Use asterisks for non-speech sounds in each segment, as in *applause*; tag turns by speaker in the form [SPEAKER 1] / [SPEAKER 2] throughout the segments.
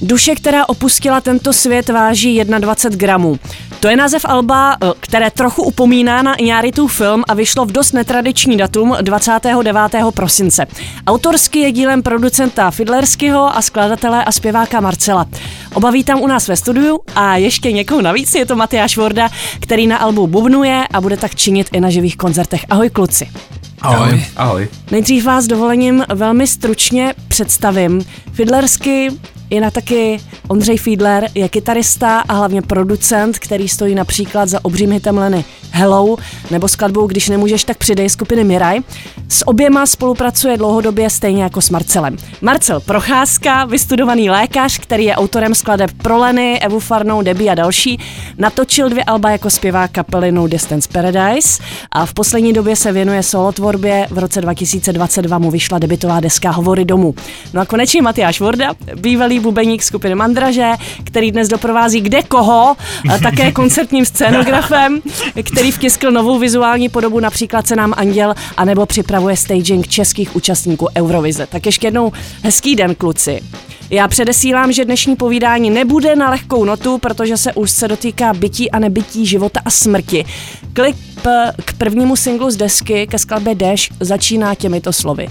[SPEAKER 1] Duše, která opustila tento svět, váží 21 gramů. To je název Alba, eh, které trochu upomíná na Iñárritův film a vyšlo v dost netradiční datum 29. prosince. Autorsky je dílem producenta Fidlerského a skladatele a zpěváka Marcela. Oba vítám u nás ve studiu a ještě někoho navíc, je to Matyáš Vorda, který na albu bubnuje a bude tak činit i na živých koncertech. Ahoj kluci.
[SPEAKER 2] Ahoj. Ahoj.
[SPEAKER 1] Nejdřív vás dovolením velmi stručně představím. Fidlersky Jinak taky Ondřej Fiedler je kytarista a hlavně producent, který stojí například za obřím hitem Leny Hello nebo skladbou Když nemůžeš, tak přidej skupiny Miraj. S oběma spolupracuje dlouhodobě stejně jako s Marcelem. Marcel Procházka, vystudovaný lékař, který je autorem skladeb pro Leny, Evu Farnou, Debbie a další, natočil dvě alba jako zpěvák kapely No Distance Paradise a v poslední době se věnuje solotvorbě. V roce 2022 mu vyšla debitová deska Hovory domů. No a konečně Matyáš Vorda, bývalý bubeník skupiny Mandraže, který dnes doprovází kde koho, také *laughs* koncertním scénografem, který vtiskl novou vizuální podobu například se nám Anděl, anebo připravuje staging českých účastníků Eurovize. Tak ještě jednou hezký den, kluci. Já předesílám, že dnešní povídání nebude na lehkou notu, protože se úzce dotýká bytí a nebytí, života a smrti. Klip k prvnímu singlu z desky ke skladbě Dash začíná těmito slovy.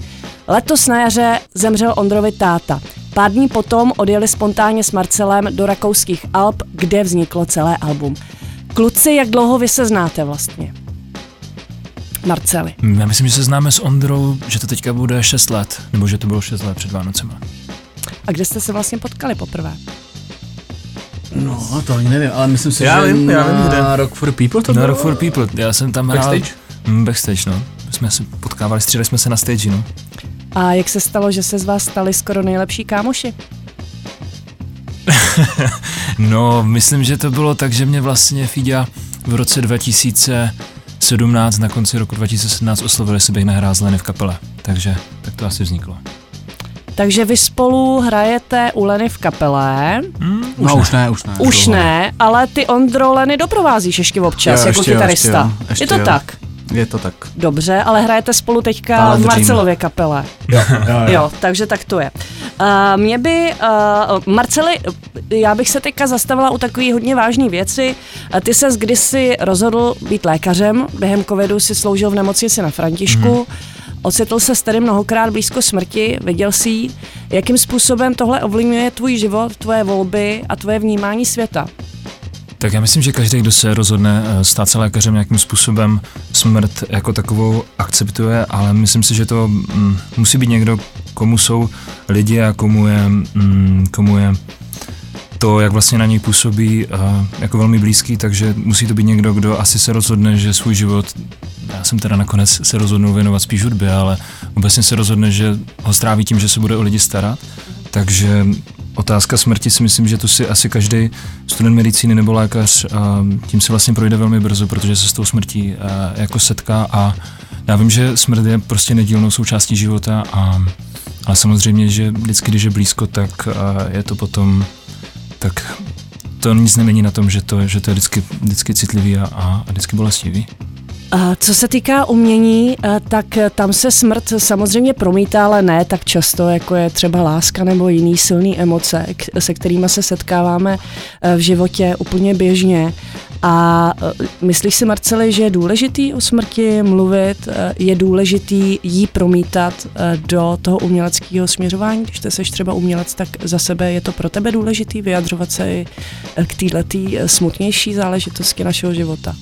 [SPEAKER 1] Letos na jaře zemřel Ondrovi táta. Pár dní potom odjeli spontánně s Marcelem do rakouských Alp, kde vzniklo celé album. Kluci, jak dlouho vy se znáte vlastně? Marceli.
[SPEAKER 2] Já myslím, že se známe s Ondrou, že to teďka bude 6 let, nebo že to bylo 6 let před Vánocema.
[SPEAKER 1] A kde jste se vlastně potkali poprvé?
[SPEAKER 3] No, to ani nevím, ale myslím si,
[SPEAKER 2] já
[SPEAKER 3] že
[SPEAKER 2] vím, já vím, kde.
[SPEAKER 3] Rock for People to
[SPEAKER 2] Na
[SPEAKER 3] bylo?
[SPEAKER 2] Rock for People, já jsem tam
[SPEAKER 3] Backstage?
[SPEAKER 2] hrál... Mm, backstage, no. Jsme se potkávali, střídali jsme se na stage, no.
[SPEAKER 1] A jak se stalo, že se z vás stali skoro nejlepší kámoši? *laughs*
[SPEAKER 2] No, myslím, že to bylo tak, že mě vlastně Fíďa v roce 2017, na konci roku 2017 oslovil, jestli bych nehrál z Leny v kapele. Takže tak to asi vzniklo.
[SPEAKER 1] Takže vy spolu hrajete u Leny v kapele.
[SPEAKER 2] Hmm,
[SPEAKER 3] No, už ne, už ne.
[SPEAKER 1] Už ne, ale ty Ondro Leny doprovázíš ještě občas
[SPEAKER 3] Jo,
[SPEAKER 1] jako
[SPEAKER 3] ještě jo,
[SPEAKER 1] kytarista.
[SPEAKER 3] ještě jo, ještě
[SPEAKER 1] Je to
[SPEAKER 3] jo.
[SPEAKER 1] tak?
[SPEAKER 3] Je to tak.
[SPEAKER 1] Dobře, ale hrajete spolu teďka v. Marcelově kapele.
[SPEAKER 3] Jo,
[SPEAKER 1] Jo, takže tak to je. Uh, mě by, uh, Marceli, já bych se teďka zastavila u takové hodně vážné věci. Uh, ty ses kdysi rozhodl být lékařem, během covidu si sloužil v nemocnici na Františku, mm. ocitl se tady mnohokrát blízko smrti, viděl si ji. Jakým způsobem tohle ovlivňuje tvůj život, tvoje volby a tvoje vnímání světa?
[SPEAKER 2] Tak já myslím, že každý, kdo se rozhodne eh, stát se lékařem nějakým způsobem, smrt jako takovou akceptuje, ale myslím si, že to mm, musí být někdo, komu jsou lidi a komu je, mm, komu je to, jak vlastně na něj působí, uh, jako velmi blízký, takže musí to být někdo, kdo asi se rozhodne, že svůj život, já jsem teda nakonec se rozhodnul věnovat spíš hudbě, ale obecně se rozhodne, že ho stráví tím, že se bude o lidi starat, takže otázka smrti si myslím, že to si asi každý student medicíny nebo lékař tím se vlastně projde velmi brzo, protože se s tou smrtí jako setká a já vím, že smrt je prostě nedílnou součástí života a ale samozřejmě, že vždycky, když je blízko, tak je to potom, tak to nic nemění na tom, že to, že to je vždycky, vždycky citlivý a, a vždycky bolestivý.
[SPEAKER 1] Co se týká umění, eh, tak eh, tam se smrt samozřejmě promítá, ale ne tak často, jako je třeba láska nebo jiný silný emoce, se kterými se setkáváme eh, v životě úplně běžně. A myslíš si, Marceli, že je důležitý o smrti mluvit, je důležitý jí promítat do toho uměleckého směřování? Když ty seš třeba umělec, tak za sebe je to pro tebe důležitý vyjadřovat se i k této smutnější záležitosti našeho života?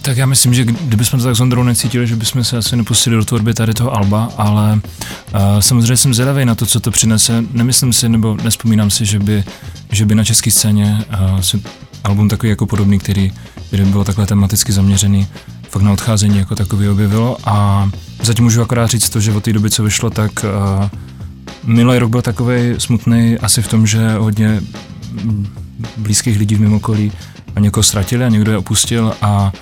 [SPEAKER 2] Tak já myslím, že kdybychom to tak s Ondrou necítili, že bychom se asi nepustili do tvorby tady toho Alba, ale uh, samozřejmě jsem zvědavý na to, co to přinese. Nemyslím si, nebo nespomínám si, že by, že by na české scéně uh, se album takový jako podobný, který, by bylo takhle tematicky zaměřený, fakt na odcházení jako takový objevilo a zatím můžu akorát říct to, že od té doby, co vyšlo, tak uh, minulý rok byl takový smutný asi v tom, že hodně blízkých lidí v mém okolí a někoho ztratili a někdo je opustil a,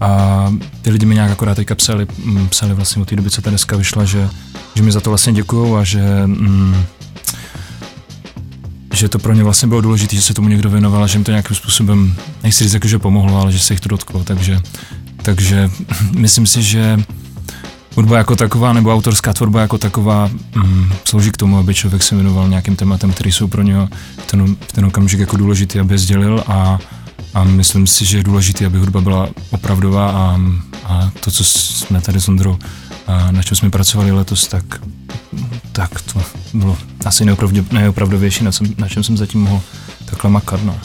[SPEAKER 2] a ty lidi mi nějak akorát teďka psali, mm, psali vlastně od té doby, co ta deska vyšla, že, že mi za to vlastně děkují a že mm, že to pro ně vlastně bylo důležité, že se tomu někdo věnoval a že jim to nějakým způsobem, nechci říct, jako, že pomohlo, ale že se jich to dotklo, takže, takže *laughs* myslím si, že hudba jako taková nebo autorská tvorba jako taková mm, slouží k tomu, aby člověk se věnoval nějakým tématem, který jsou pro něho v ten, v ten okamžik jako důležitý, aby je sdělil a, a myslím si, že je důležitý, aby hudba byla opravdová a, a to, co jsme tady s Ondrou, a na čem jsme pracovali letos, tak, tak to bylo asi nejopravdovější, na, na čem jsem zatím mohl takhle makat. No.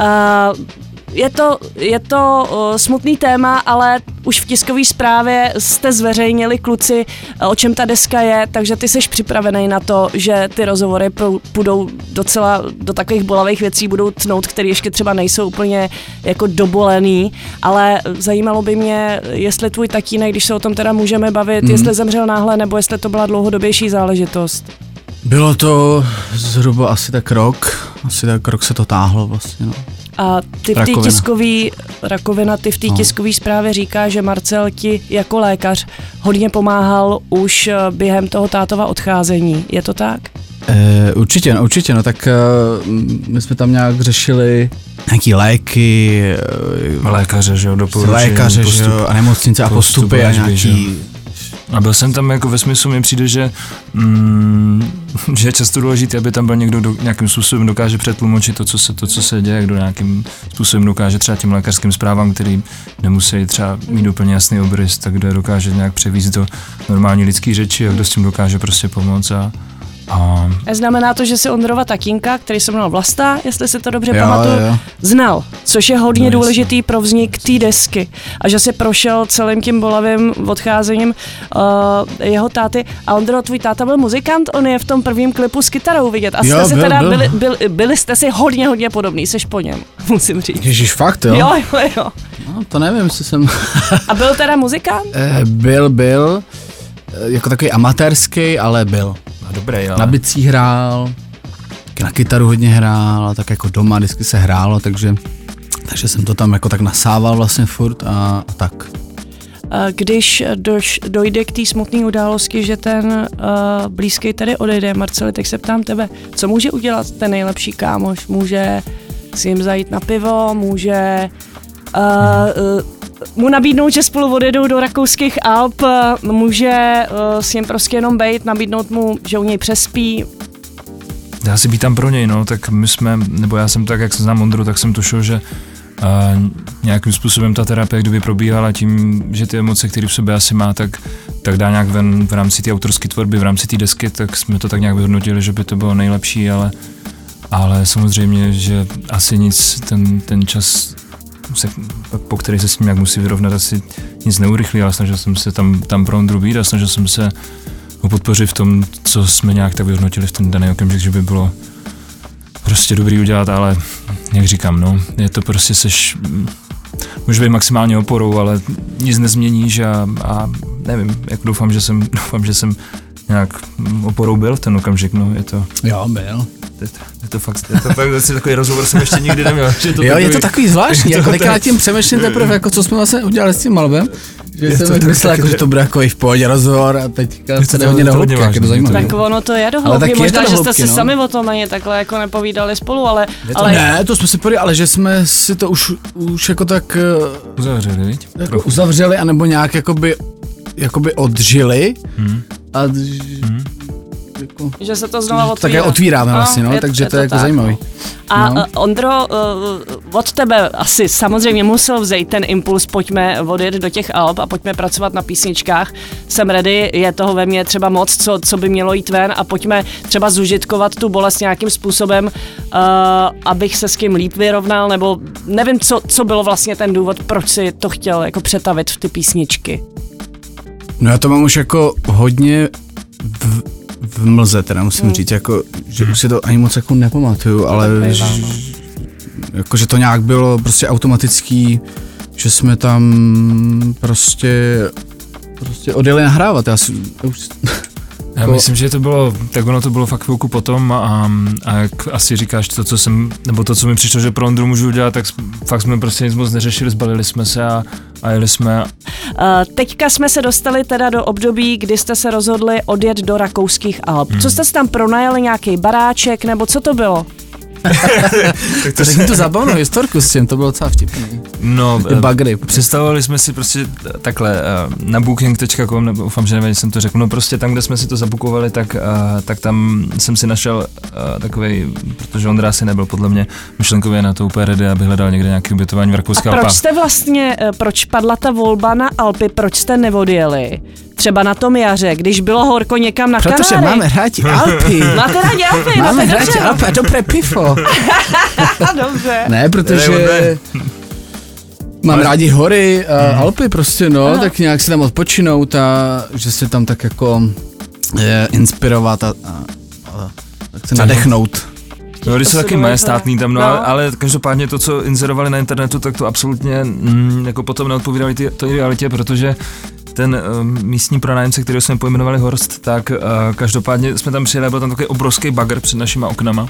[SPEAKER 1] Uh, je to, je to uh, smutný téma, ale už v tiskové zprávě jste zveřejnili kluci, o čem ta deska je, takže ty jsi připravený na to, že ty rozhovory půjdou docela do takových bolavých věcí, budou tnout, které ještě třeba nejsou úplně jako dobolený, ale zajímalo by mě, jestli tvůj tatínek, když se o tom teda můžeme bavit, mm. jestli zemřel náhle, nebo jestli to byla dlouhodobější záležitost.
[SPEAKER 3] Bylo to zhruba asi tak rok, asi tak rok se to táhlo vlastně, no.
[SPEAKER 1] A ty v té tiskové, rakovina, ty v té no. tiskové zprávě říká, že Marcel ti jako lékař hodně pomáhal už eh, během toho tátova odcházení. Je to tak?
[SPEAKER 3] E, určitě, no, určitě, no tak uh, my jsme tam nějak řešili nějaký léky,
[SPEAKER 2] lékaře, že jo, doporučení,
[SPEAKER 3] lékaře, postup, že jo, a nemocnice a postupy, postupy a nějaký
[SPEAKER 2] a byl jsem tam jako ve smyslu, mi přijde, že, mm, *laughs* že je často důležité, aby tam byl někdo, kdo nějakým způsobem dokáže přetlumočit to, co se, to, co se děje, kdo nějakým způsobem dokáže třeba tím lékařským zprávám, který nemusí třeba mít úplně jasný obrys, tak kdo je dokáže nějak převízt do normální lidské řeči a kdo s tím dokáže prostě pomoct a,
[SPEAKER 1] a... Znamená to, že si Ondrova tatínka, který se jmenoval Vlasta, jestli si to dobře pamatuju, znal, což je hodně no, důležitý pro vznik té desky. A že si prošel celým tím bolavým odcházením uh, jeho táty. A Ondro, tvůj táta byl muzikant, on je v tom prvním klipu s kytarou vidět. A jste jo, si byl, teda byl. Byli, byli, byli, jste si hodně, hodně podobný, seš po něm, *laughs* musím říct.
[SPEAKER 3] Ježíš, fakt jo?
[SPEAKER 1] Jo, jo, jo.
[SPEAKER 3] No, to nevím, jestli jsem... *laughs*
[SPEAKER 1] A byl teda muzikant?
[SPEAKER 3] Eh, byl, byl. Eh, jako takový amatérský, ale byl
[SPEAKER 2] dobrý, ale...
[SPEAKER 3] Na bicí hrál, na kytaru hodně hrál, a tak jako doma vždycky se hrálo, takže, takže jsem to tam jako tak nasával vlastně furt a, a tak.
[SPEAKER 1] Když doš, dojde k té smutné události, že ten uh, blízký tady odejde, Marceli, tak se ptám tebe, co může udělat ten nejlepší kámoš? Může si jim zajít na pivo, může uh, uh, mu nabídnout, že spolu odjedou do rakouských Alp, může uh, s ním prostě jenom bejt, nabídnout mu, že u něj přespí.
[SPEAKER 2] Dá si být tam pro něj, no, tak my jsme, nebo já jsem tak, jak se znám Ondru, tak jsem tušil, že a nějakým způsobem ta terapie kdyby probíhala tím, že ty emoce, které v sobě asi má, tak, tak dá nějak ven v rámci té autorské tvorby, v rámci té desky, tak jsme to tak nějak vyhodnotili, že by to bylo nejlepší, ale, ale samozřejmě, že asi nic ten, ten čas po který se s tím nějak musí vyrovnat, asi nic neurychlí, ale snažil jsem se tam, tam pro Ondru být a snažil jsem se ho podpořit v tom, co jsme nějak tak vyhodnotili v ten daný okamžik, že by bylo prostě dobrý udělat, ale jak říkám, no, je to prostě seš, může být maximálně oporou, ale nic nezměníš a, a nevím, jak doufám, že jsem, *laughs* doufám, že jsem nějak oporou byl v ten okamžik, no, je to...
[SPEAKER 3] Jo, byl
[SPEAKER 2] to, je to fakt, je to fakt vlastně takový rozhovor jsem ještě nikdy neměl.
[SPEAKER 3] Že to jo, takový, je to takový zvláštní, *laughs* jako teďka tím přemýšlím teprve, jako co jsme vlastně udělali s tím albem. Že je jsem myslel, jako, že to bude jako i v pohodě rozhovor a teďka se jde hodně do hloubky, jak je to zajímavé.
[SPEAKER 1] Tak ono to je do hloubky, možná, že jste si no. sami o tom ani takhle jako nepovídali spolu, ale... ale...
[SPEAKER 3] Ne, to jsme si povídali, ale že jsme si to už, už jako tak...
[SPEAKER 2] Eh, uzavřeli, viď?
[SPEAKER 3] Jako uzavřeli, anebo nějak jakoby, jakoby odžili. Hmm. A hmm
[SPEAKER 1] jako, že se to znova
[SPEAKER 3] otvírá. Také otvíráme vlastně, no, je, takže je to, je jako tak, zajímavý. No.
[SPEAKER 1] A no. uh, Ondro, uh, od tebe asi samozřejmě musel vzejít ten impuls, pojďme odjet do těch Alp a pojďme pracovat na písničkách. Jsem ready, je toho ve mně třeba moc, co, co by mělo jít ven a pojďme třeba zužitkovat tu bolest nějakým způsobem, uh, abych se s kým líp vyrovnal, nebo nevím, co, co bylo vlastně ten důvod, proč si to chtěl jako přetavit v ty písničky.
[SPEAKER 3] No já to mám už jako hodně v, v mlze, teda musím hmm. říct, jako, že už si to ani moc jako nepamatuju, ale že, jako, že to nějak bylo prostě automatický, že jsme tam prostě prostě odjeli nahrávat. Já, si, já už,
[SPEAKER 2] já jako... myslím, že to bylo, tak ono to bylo fakt chvilku potom a, a jak asi říkáš to, co jsem, nebo to, co mi přišlo, že pro Ondru můžu udělat, tak fakt jsme prostě nic moc neřešili, zbalili jsme se a, a jeli jsme.
[SPEAKER 1] Teďka jsme se dostali teda do období, kdy jste se rozhodli odjet do rakouských Alp. Hmm. Co jste si tam pronajali, nějaký baráček, nebo co to bylo?
[SPEAKER 3] Tak *laughs* to řekni tu zábavnou historku s tím, to bylo docela vtipný.
[SPEAKER 2] No,
[SPEAKER 3] Ty bagry.
[SPEAKER 2] představovali jsme si prostě takhle na booking.com, nebo doufám, že nevím, jsem to řekl, no prostě tam, kde jsme si to zabukovali, tak, tak tam jsem si našel takový, protože Ondra asi nebyl podle mě myšlenkově na to úplně ready, aby hledal někde nějaké ubytování v Rakouské
[SPEAKER 1] A proč jste vlastně, eh, proč padla ta volba na Alpy, proč jste neodjeli? Třeba na tom jaře, když bylo horko někam na
[SPEAKER 3] Protože
[SPEAKER 1] Kanáry.
[SPEAKER 3] máme rádi Alpy. *laughs*
[SPEAKER 1] Máte rádi Alpy, no
[SPEAKER 3] máme
[SPEAKER 1] to je
[SPEAKER 3] rádi
[SPEAKER 1] dobře.
[SPEAKER 3] Alpy a dobré pivo. *laughs*
[SPEAKER 1] dobře.
[SPEAKER 3] Ne, protože
[SPEAKER 2] Ne,
[SPEAKER 3] mám rádi hory a
[SPEAKER 2] Mhm.
[SPEAKER 3] Alpy prostě, no, tak nějak si tam odpočinout a že se tam tak jako je, inspirovat a, a, a tak se nadechnout.
[SPEAKER 2] No, když
[SPEAKER 1] To
[SPEAKER 2] jsou taky
[SPEAKER 1] dovolím
[SPEAKER 2] majestátný tam, no,
[SPEAKER 1] No.
[SPEAKER 2] Ale, ale každopádně to, co inzerovali na internetu, tak to absolutně mm, jako potom neodpovídali ty, té realitě, protože ten um, místní pronájemce, který jsme pojmenovali Horst, tak uh, každopádně jsme tam přijeli, byl tam takový obrovský bagr před našima oknama.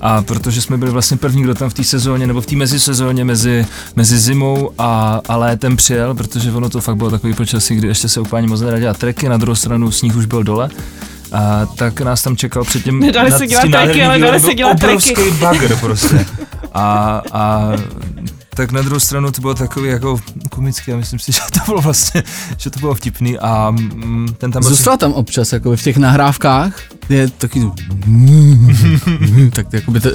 [SPEAKER 2] A protože jsme byli vlastně první, kdo tam v té sezóně, nebo v té mezisezóně mezi, mezi zimou a, a létem přijel, protože ono to fakt bylo takový počasí, kdy ještě se úplně moc nedá dělat treky, na druhou stranu sníh už byl dole. A tak nás tam čekal předtím
[SPEAKER 1] Nedali se dělat treky, ale dali se dělat
[SPEAKER 2] obrovský
[SPEAKER 1] treky.
[SPEAKER 2] bagr prostě. A, a tak na druhou stranu to bylo takový jako komický a myslím si, *laughs* že to bylo vlastně, že to bylo vtipný a mm, ten tam
[SPEAKER 3] Zůstal tam občas, jako v těch nahrávkách, je taky *laughs* tak jako by to,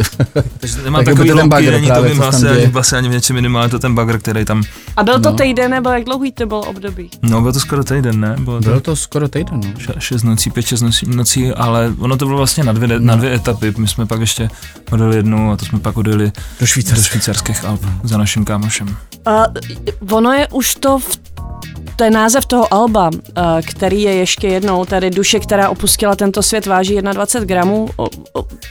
[SPEAKER 2] Takže nemá *laughs*
[SPEAKER 3] Tak jako
[SPEAKER 2] takový
[SPEAKER 3] ten bagr
[SPEAKER 2] není to
[SPEAKER 3] tam
[SPEAKER 2] hlase, ani
[SPEAKER 3] děje.
[SPEAKER 2] v base, ani v něčem jiném, ale je to ten bagr, který tam,
[SPEAKER 1] A byl to
[SPEAKER 3] No.
[SPEAKER 1] týden, nebo jak dlouhý to bylo období?
[SPEAKER 2] no bylo to skoro týden, ne? Bylo to
[SPEAKER 3] bylo to skoro týden, no.
[SPEAKER 2] še- šest nocí, pět, šest nocí, nocí, ale ono to bylo vlastně na dvě, na dvě etapy, my jsme pak ještě odjeli jednu a to jsme pak odjeli
[SPEAKER 3] Do
[SPEAKER 2] do
[SPEAKER 3] Švýcarska.
[SPEAKER 2] švýcarských Alp za naším kámošem.
[SPEAKER 1] Uh, ono je už to v to je název toho alba, uh, který je ještě jednou, tady duše, která opustila tento svět, váží 21 gramů,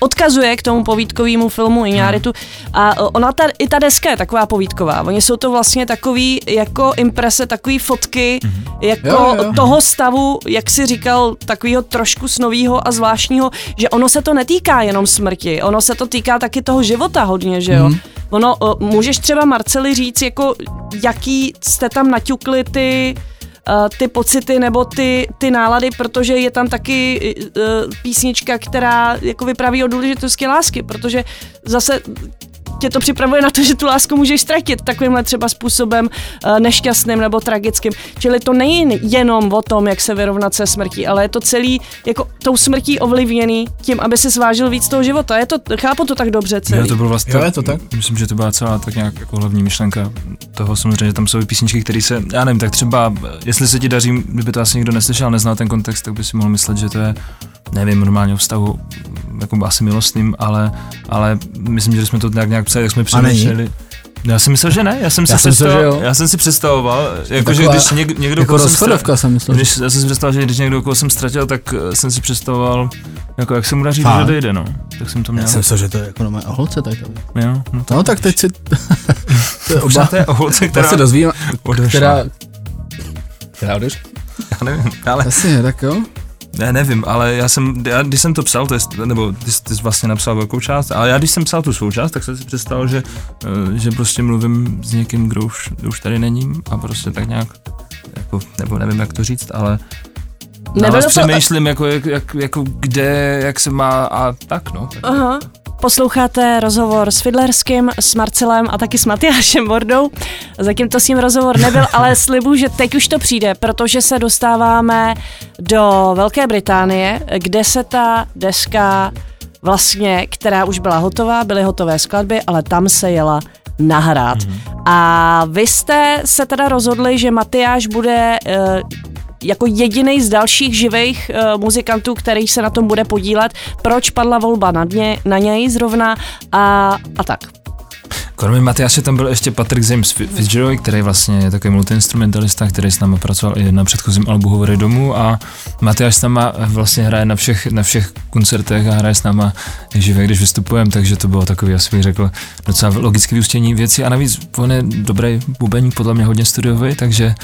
[SPEAKER 1] odkazuje k tomu povídkovému filmu Iñárritu a ona ta, i ta deska je taková povídková. Oni jsou to vlastně takový jako imprese, takový fotky, jako
[SPEAKER 3] Jo, jo.
[SPEAKER 1] toho stavu, jak si říkal, takového trošku snovýho a zvláštního, že ono se to netýká jenom smrti, ono se to týká taky toho života hodně, že jo. Ono, můžeš třeba Marceli říct, jako jaký jste tam naťukli ty, uh, ty pocity nebo ty, ty nálady, protože je tam taky uh, písnička, která jako vypráví o důležitosti lásky, protože zase tě to připravuje na to, že tu lásku můžeš ztratit takovýmhle třeba způsobem uh, nešťastným nebo tragickým. Čili to není jenom o tom, jak se vyrovnat se smrtí, ale je to celý jako tou smrtí ovlivněný tím, aby se svážil víc toho života. Je to, chápu to tak dobře celý.
[SPEAKER 2] Jo, to bylo vlastně,
[SPEAKER 3] Jo, je to tak?
[SPEAKER 2] Myslím, že to byla celá tak nějak jako hlavní myšlenka toho samozřejmě, že tam jsou i písničky, které se, já nevím, tak třeba, jestli se ti daří, kdyby to asi někdo neslyšel, neznal ten kontext, tak by si mohl myslet, že to je, nevím, normálně vztahu, jako asi milostným, ale, ale myslím, že jsme to tak nějak psali, tak jsme přemýšleli. Já jsem myslel, že ne, já jsem si,
[SPEAKER 3] Já jsem myslel,
[SPEAKER 2] představoval,
[SPEAKER 3] že jo.
[SPEAKER 2] já jsem si představoval, jako, že když něk, někdo,
[SPEAKER 3] Jako
[SPEAKER 2] jsem
[SPEAKER 3] rozchodovka jsem myslel.
[SPEAKER 2] když, já jsem si představil, že když někdo, koho jsem ztratil, tak eh, jsem si představoval, jako jak se mu daří, že odejde, no. Tak jsem to měl.
[SPEAKER 3] Já jsem myslel, že to je jako normálně o holce tady.
[SPEAKER 2] Jo, no,
[SPEAKER 3] No tak teď si... *laughs* to je oba,
[SPEAKER 2] to je o holce,
[SPEAKER 3] tak
[SPEAKER 2] která
[SPEAKER 3] se dozvím,
[SPEAKER 2] odešla.
[SPEAKER 3] která... Která odešla?
[SPEAKER 2] Já nevím, ale
[SPEAKER 3] Jasně, tak jo.
[SPEAKER 2] Já nevím, ale já jsem, já, když jsem to psal, to je, nebo ty, ty jsi vlastně napsal velkou část, ale já když jsem psal tu svou část, tak jsem si představil, že, eh, že prostě mluvím s někým, kdo už, kdo už tady není a prostě tak nějak, jako, nebo nevím, jak to říct, ale
[SPEAKER 1] Nebylo
[SPEAKER 2] vás
[SPEAKER 1] to-
[SPEAKER 2] přemýšlím, jako, jak, jak, jako kde, jak se má a tak, no. Tak.
[SPEAKER 1] Aha. Posloucháte rozhovor s Fidlerským, s Marcelem a taky s Matyášem Bordou. Zatím to s ním rozhovor nebyl, *laughs* ale slibuju, že teď už to přijde, protože se dostáváme do Velké Británie, kde se ta deska vlastně, která už byla hotová, byly hotové skladby, ale tam se jela nahrát. A vy jste se teda rozhodli, že Matyáš bude eh, jako jediný z dalších živých uh, muzikantů, který se na tom bude podílet. Proč padla volba na, dně, na něj zrovna a, a tak.
[SPEAKER 2] Kromě Matyáše tam byl ještě Patrick James Fitzgerald, který vlastně je takový multiinstrumentalista, který s námi pracoval i na předchozím albu Hovory domů a Matyáš s náma vlastně hraje na všech, na všech koncertech a hraje s náma živě, když vystupujeme, takže to bylo takový, asi bych řekl, docela logické vyústění věcí a navíc on je dobrý bubeník, podle mě hodně studiový, takže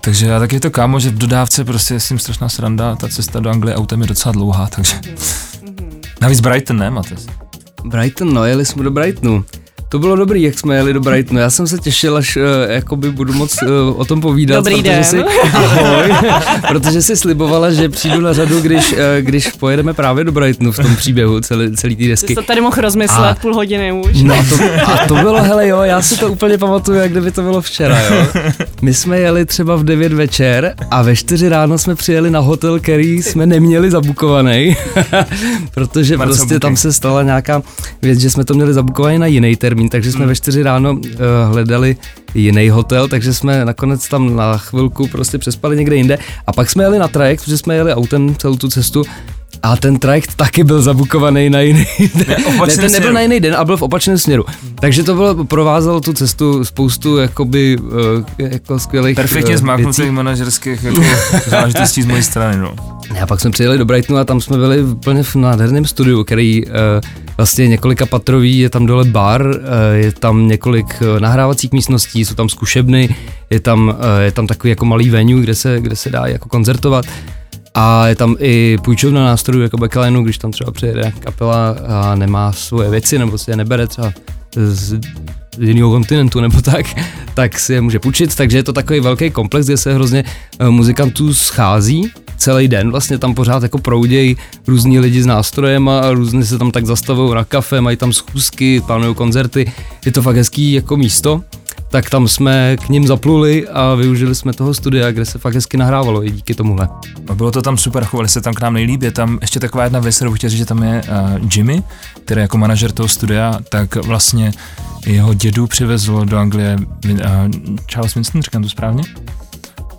[SPEAKER 2] takže já taky je to kámo, že v dodávce prostě je s tím strašná sranda, ta cesta do Anglie autem je docela dlouhá, takže navíc Brighton, ne, Mates?
[SPEAKER 4] Brighton, no, jeli jsme do Brightonu. To bylo dobrý, jak jsme jeli do Brightonu. Já jsem se těšil, až uh, jakoby budu moc uh, o tom povídat.
[SPEAKER 1] Dobrý
[SPEAKER 4] protože
[SPEAKER 1] den.
[SPEAKER 4] Si, ahoj, *laughs* protože si slibovala, že přijdu na řadu, když, uh, když pojedeme právě do Brightonu v tom příběhu celý, celý té
[SPEAKER 1] Jsi
[SPEAKER 4] desky.
[SPEAKER 1] to tady mohl rozmyslet
[SPEAKER 4] A-
[SPEAKER 1] půl hodiny už.
[SPEAKER 4] No a to, a to bylo, hele jo, já si to úplně pamatuju, jak kdyby to bylo včera, jo. My jsme jeli třeba v 9 večer a ve 4 ráno jsme přijeli na hotel, který jsme neměli zabukovaný, *laughs* protože
[SPEAKER 2] Marcel
[SPEAKER 4] prostě tam
[SPEAKER 2] Booking.
[SPEAKER 4] se stala nějaká věc, že jsme to měli zabukovaný na jiný termín, takže jsme ve 4 ráno uh, hledali jiný hotel, takže jsme nakonec tam na chvilku prostě přespali někde jinde. A pak jsme jeli na trajekt, protože jsme jeli autem celou tu cestu a ten trajekt taky byl zabukovaný na jiný den. Ne, *laughs*
[SPEAKER 2] opačném
[SPEAKER 4] ten nebyl na jiný den a byl v opačném směru. Takže to bylo, provázelo tu cestu spoustu jakoby uh, jako skvělých
[SPEAKER 2] Perfektně
[SPEAKER 4] eh,
[SPEAKER 2] zmáknutých manažerských jako *laughs* záležitostí z mojí strany, no.
[SPEAKER 4] A pak jsme přijeli do Brightonu a tam jsme byli úplně v nádherném studiu, který uh, vlastně je několika patrový, je tam dole bar, uh, je tam několik nahrávacích místností, jsou tam zkušebny, je tam, uh, je tam takový jako malý venue, kde se, kde se dá jako koncertovat. A je tam i půjčovna nástrojů jako backlineu, když tam třeba přijede kapela a nemá svoje věci nebo si je nebere třeba z jiného kontinentu nebo tak, tak si je může půjčit, takže je to takový velký komplex, kde se hrozně eh, muzikantů schází celý den, vlastně tam pořád jako proudějí různí lidi s nástrojem a různě se tam tak zastavují na kafe, mají tam schůzky, plánují koncerty, je to fakt hezký jako místo, tak tam jsme k ním zapluli a využili jsme toho studia, kde se fakt hezky nahrávalo i díky tomuhle.
[SPEAKER 2] A bylo to tam super, chovali se tam k nám nejlíp. Je tam ještě taková jedna věc, kterou chtěl říct, že tam je uh, Jimmy, který jako manažer toho studia, tak vlastně jeho dědu přivezl do Anglie uh, Charles Winston, říkám to správně?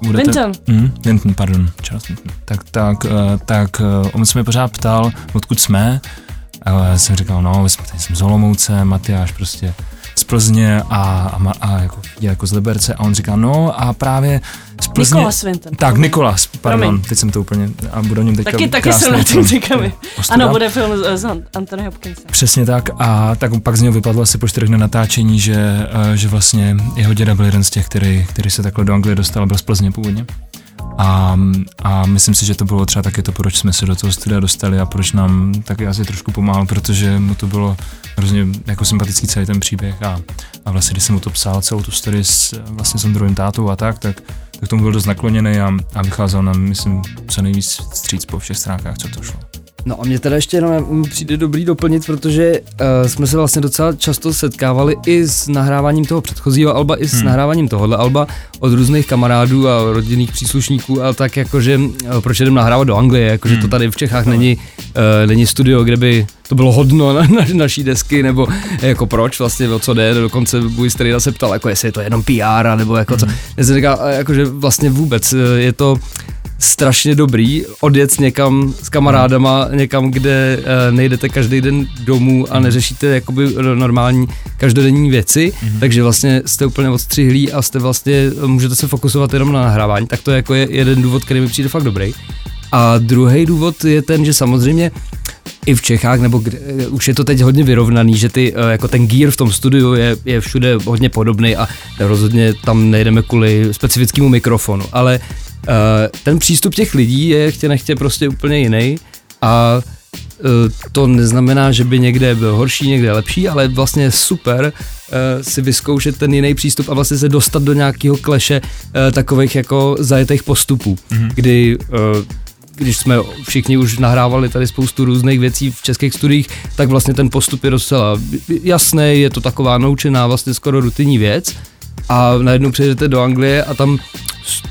[SPEAKER 2] Budete-
[SPEAKER 1] Winton.
[SPEAKER 2] Mm, Winton, pardon, Charles Winton. Tak, tak, uh, tak uh, on se mě pořád ptal, odkud jsme. A já jsem říkal, no, jsme, tady jsem z Olomouce, Matyáš prostě z Plzně a, a, a jako, je jako z Liberce. A on říká, no a právě z Plzně...
[SPEAKER 1] Nikolas Winton.
[SPEAKER 2] Tak, Nikolas, pardon,
[SPEAKER 1] Promiň.
[SPEAKER 2] teď jsem to úplně, a budu o něm teďka
[SPEAKER 1] Taky, taky jsem na tím.
[SPEAKER 2] Ostuda.
[SPEAKER 1] Ano, bude film s, s Anthony Hopkinsem.
[SPEAKER 2] Přesně tak a tak pak z něho vypadlo asi po čtyřech dnech natáčení, že, eh, že vlastně jeho děda byl jeden z těch, který, který se takhle do Anglie dostal, byl z Plzně původně. A, a myslím si, že to bylo třeba taky to, proč jsme se do toho studia dostali a proč nám taky asi trošku pomáhal, protože mu to bylo hrozně jako sympatický celý ten příběh a, a vlastně, když jsem mu to psal, celou tu story s, vlastně s Ondrojím tátou a tak, tak, tak tomu byl dost nakloněný a, a vycházel nám, myslím, co nejvíc vstříc po všech stránkách, co to šlo.
[SPEAKER 4] No a mě teda ještě jenom přijde dobrý doplnit, protože uh, jsme se vlastně docela často setkávali i s nahráváním toho předchozího alba, i s hmm. nahráváním tohohle alba od různých kamarádů a rodinných příslušníků a tak jakože uh, proč jdem nahrávat do Anglie, jakože
[SPEAKER 2] Hmm.
[SPEAKER 4] to tady v Čechách není, uh, není studio, kde by to bylo hodno na, na naší desky, nebo jako proč vlastně, o co jde, dokonce můj strýda se ptal, jako jestli je to jenom PR, nebo jako co. Já jsem říkal, jakože vlastně vůbec je to strašně dobrý odjet někam s kamarádama, někam, kde uh, nejdete každý den domů a neřešíte jakoby normální každodenní věci, mm-hmm. takže vlastně jste úplně odstřihlí a jste vlastně, můžete se fokusovat jenom na nahrávání, tak to je jako je jeden důvod, který mi přijde fakt dobrý. A druhý důvod je ten, že samozřejmě i v Čechách, nebo kde, eh, už je to teď hodně vyrovnaný, že ty, eh, jako ten gear v tom studiu je, je všude hodně podobný a rozhodně tam nejdeme kvůli specifickému mikrofonu, ale ten přístup těch lidí je chtě nechtě prostě úplně jiný a uh, to neznamená, že by někde byl horší, někde lepší, ale vlastně je super uh, si vyzkoušet ten jiný přístup a vlastně se dostat do nějakého kleše takových jako zajetých postupů, mm-hmm. kdy když jsme všichni už nahrávali tady spoustu různých věcí v českých studiích, tak vlastně ten postup je docela jasný, je to taková naučená vlastně skoro rutinní věc a najednou přijedete do Anglie a tam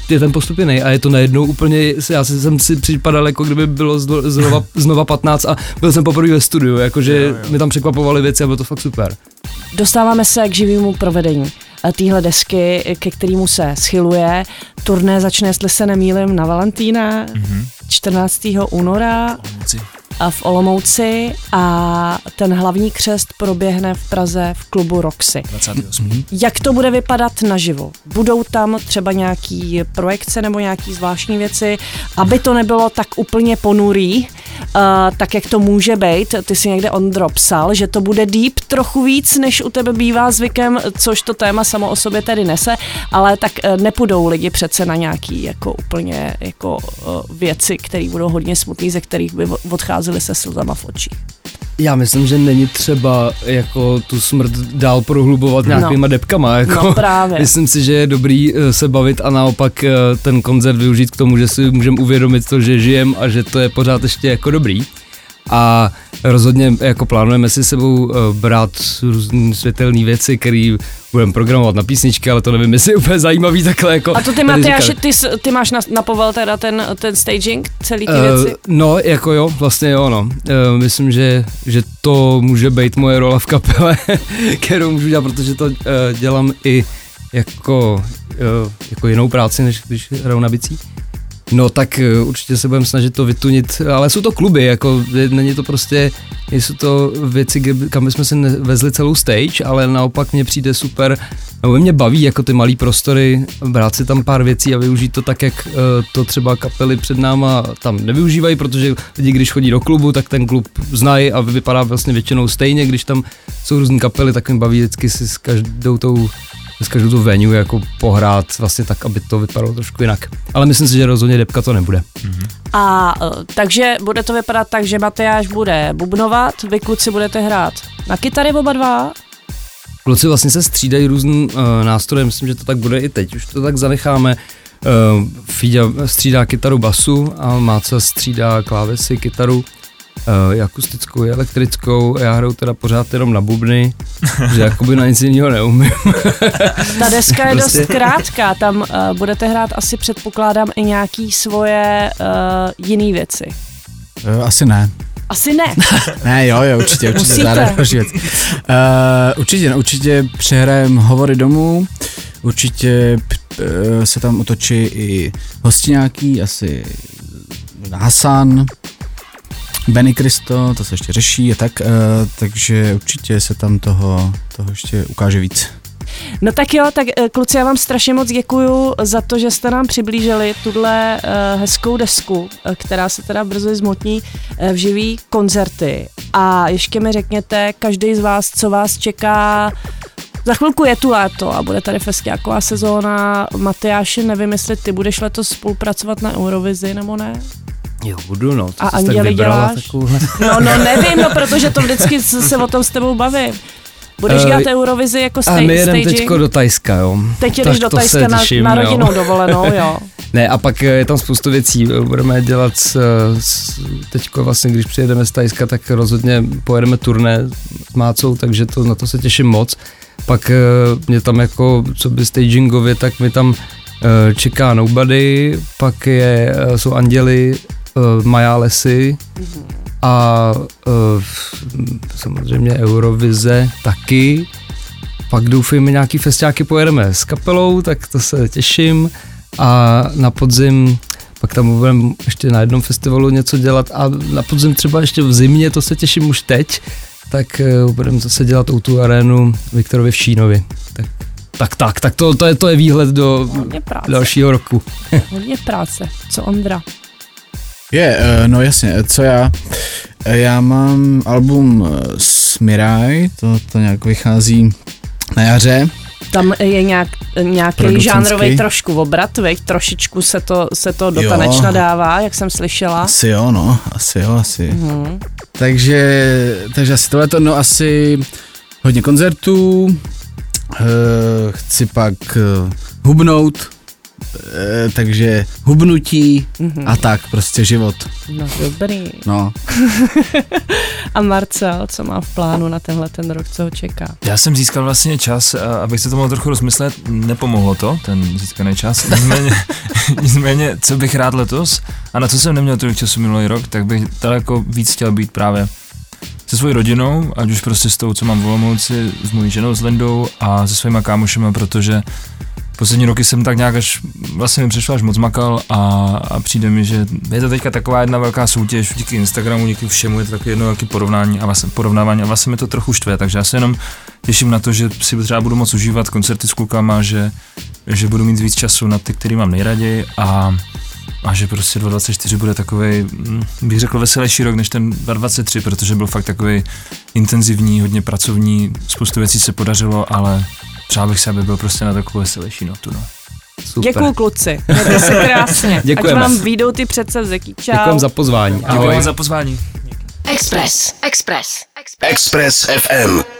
[SPEAKER 4] je ten postup jiný a je to najednou úplně, já si- jsem si připadal, jako kdyby bylo zno- znova, znova 15 a byl jsem poprvé ve studiu, jakože mi tam překvapovaly věci a bylo to fakt super.
[SPEAKER 1] Dostáváme se k živému provedení eh, téhle desky, ke kterému se schyluje. Turné začne, jestli se nemýlim, na Valentína
[SPEAKER 2] Mhm.
[SPEAKER 1] 14. února
[SPEAKER 2] Moci.
[SPEAKER 1] A v Olomouci a ten hlavní křest proběhne v Praze v klubu Roxy.
[SPEAKER 2] 28.
[SPEAKER 1] Jak to bude vypadat naživo? Budou tam třeba nějaký projekce nebo nějaký zvláštní věci, aby to nebylo tak úplně ponurý, uh, tak jak to může být. Ty si někde Ondro psal, že to bude deep trochu víc, než u tebe bývá zvykem, což to téma samo o sobě tedy nese, ale tak uh, nepůjdou lidi přece na nějaký jako úplně jako uh, věci, které budou hodně smutný, ze kterých by odcházeli se slzama v očích.
[SPEAKER 4] Já myslím, že není třeba jako tu smrt dál prohlubovat nějakýma
[SPEAKER 1] No.
[SPEAKER 4] depkama. Jako.
[SPEAKER 1] No právě. *laughs*
[SPEAKER 4] Myslím si, že je dobrý eh, se bavit a naopak eh, ten koncert využít k tomu, že si můžeme uvědomit to, že žijem a že to je pořád ještě jako dobrý. A rozhodně jako plánujeme si sebou eh, brát různé světelné věci, které budeme programovat na písničky, ale to nevím, jestli je úplně zajímavý takhle jako
[SPEAKER 1] A to ty, Matyáši, ty, ty máš na, na povel teda ten, ten staging, celý ty
[SPEAKER 4] Eh,
[SPEAKER 1] věci?
[SPEAKER 4] no, jako jo, vlastně jo, no. Uh, myslím, že, že to může být moje rola v kapele, *laughs* kterou můžu dělat, protože to uh, dělám i jako, uh, jako jinou práci, než když hraju na bicí. No tak uh, určitě se budeme snažit to vytunit, ale jsou to kluby, jako není to prostě, jsou to věci, kde, kam bychom si vezli celou stage, ale naopak mně přijde super, nebo mě baví jako ty malý prostory, brát si tam pár věcí a využít to tak, jak uh, to třeba kapely před náma tam nevyužívají, protože lidi, když chodí do klubu, tak ten klub znají a vypadá vlastně většinou stejně, když tam jsou různé kapely, tak mě baví vždycky si s každou tou s každou tu venue jako pohrát vlastně tak, aby to vypadalo trošku jinak. Ale myslím si, že rozhodně depka to nebude.
[SPEAKER 1] A eh, takže bude to vypadat tak, že Matyáš bude bubnovat, vy kluci budete hrát na kytary oba dva,
[SPEAKER 4] Kluci vlastně se střídají různý uh, nástroje, myslím, že to tak bude i teď, už to tak zanecháme. Uh, Fíďa střídá kytaru basu a Máca střídá klávesy, kytaru, uh, i akustickou, i elektrickou, já hraju teda pořád jenom na bubny, že jakoby na nic jiného neumím. *laughs*
[SPEAKER 1] Ta deska je
[SPEAKER 4] Prostě-
[SPEAKER 1] dost krátká, tam uh, budete hrát asi předpokládám i nějaký svoje uh, jiné věci.
[SPEAKER 3] Eh, Asi ne.
[SPEAKER 1] Asi ne. *laughs*
[SPEAKER 3] Ne, jo, jo, určitě, určitě,
[SPEAKER 1] Musíte.
[SPEAKER 3] zároveň další věc. Uh, určitě, no, určitě přehrajem hovory domů, určitě uh, se tam otočí i hosti nějaký, asi Hasan, Benny Kristo, to se ještě řeší a tak, uh, takže určitě se tam toho, toho ještě ukáže víc.
[SPEAKER 1] No tak jo, tak eh, kluci, já vám strašně moc děkuju za to, že jste nám přiblížili tuhle uh, hezkou desku, eh, která se teda brzy zmotní v živý koncerty. A ještě mi řekněte, každý z vás, co vás čeká za chvilku je tu léto a bude tady festiáková sezóna. Matyáši, nevím, jestli ty budeš letos spolupracovat na Eurovizi nebo ne?
[SPEAKER 4] Jo, budu, no.
[SPEAKER 1] A
[SPEAKER 4] jsi tak
[SPEAKER 1] Anděli děláš?
[SPEAKER 4] takovouhle-
[SPEAKER 1] No, no nevím, no, protože to vždycky se o tom s tebou bavím. Budeš
[SPEAKER 4] Eh,
[SPEAKER 1] dělat Eurovizi jako
[SPEAKER 4] A
[SPEAKER 1] sta-
[SPEAKER 4] my jedeme teďko do Tajska, jo.
[SPEAKER 1] Teď jdeš do Tajska na,
[SPEAKER 4] těším,
[SPEAKER 1] na
[SPEAKER 4] jo.
[SPEAKER 1] rodinnou dovolenou, jo. *laughs*
[SPEAKER 4] Ne, a pak eh, je tam spoustu věcí. Budeme dělat s, s, teďko vlastně, když přijedeme z Tajska, tak rozhodně pojedeme turné s Mácou, takže to, na to se těším moc. Pak eh, mě tam jako, co by stagingově, tak mi tam eh, čeká Nobody, pak je, eh, jsou Anděli, eh, Maja Lesy a eh, samozřejmě Eurovize taky. Pak doufejme nějaký festiáky pojedeme s kapelou, tak to se těším. A na podzim pak tam budeme ještě na jednom festivalu něco dělat a na podzim třeba ještě v zimě, to se těším už teď, tak uh, budeme zase dělat o tu arénu Viktorovi v Šínovi. Tak, tak, tak, tak to, to, je, to je výhled do dalšího roku.
[SPEAKER 1] hodně práce. Co Ondra?
[SPEAKER 3] Je, eh, no jasně, eh, co já? Eh, Já mám album eh, Smiraj, to, to nějak vychází na jaře.
[SPEAKER 1] Tam je nějak, nějaký žánrový trošku obrat, veď? trošičku se to, se to do
[SPEAKER 3] Jo.
[SPEAKER 1] tanečna dává, jak jsem slyšela.
[SPEAKER 3] Asi jo, no, asi jo, asi.
[SPEAKER 1] Mhm.
[SPEAKER 3] Takže, takže asi tohleto, no asi hodně koncertů, chci pak hubnout, eh, takže hubnutí
[SPEAKER 1] Mhm.
[SPEAKER 3] a tak, prostě život,
[SPEAKER 1] No dobrý.
[SPEAKER 3] no. *laughs*
[SPEAKER 1] A Marcel, co má v plánu na tenhle ten rok, co ho čeká?
[SPEAKER 2] Já jsem získal vlastně čas, abych se to mohl trochu rozmyslet, nepomohlo to, ten získaný čas. *laughs* Nicméně, *laughs* nicméně, co bych rád letos a na co jsem neměl tolik času minulý rok, tak bych daleko víc chtěl být právě se svojí rodinou, ať už prostě s tou, co mám v Olomouci, s mojí ženou, s Lendou a se svýma kámošema, protože poslední roky jsem tak nějak až, vlastně mi přišlo až moc makal a, a přijde mi, že je to teďka taková jedna velká soutěž, díky Instagramu, díky všemu, je to takové jedno velké porovnání a vlastně porovnávání a vlastně mi to trochu štve, takže já se jenom těším na to, že si třeba budu moc užívat koncerty s klukama, že, že budu mít víc času na ty, který mám nejraději a, a že prostě 2024 bude takový, bych řekl, veselější rok než ten 2023, protože byl fakt takový intenzivní, hodně pracovní, spoustu věcí se podařilo, ale přál bych se, aby byl prostě na takovou veselější notu. No.
[SPEAKER 4] Super.
[SPEAKER 1] Děkuju kluci, mějte se *laughs* krásně.
[SPEAKER 4] Děkujeme.
[SPEAKER 1] Ať vám výjdou ty předsevzeky. Čau.
[SPEAKER 4] Děkujeme za pozvání.
[SPEAKER 2] Děkuji
[SPEAKER 4] Ahoj.
[SPEAKER 2] za pozvání.
[SPEAKER 5] Express. Express.
[SPEAKER 3] Express FM.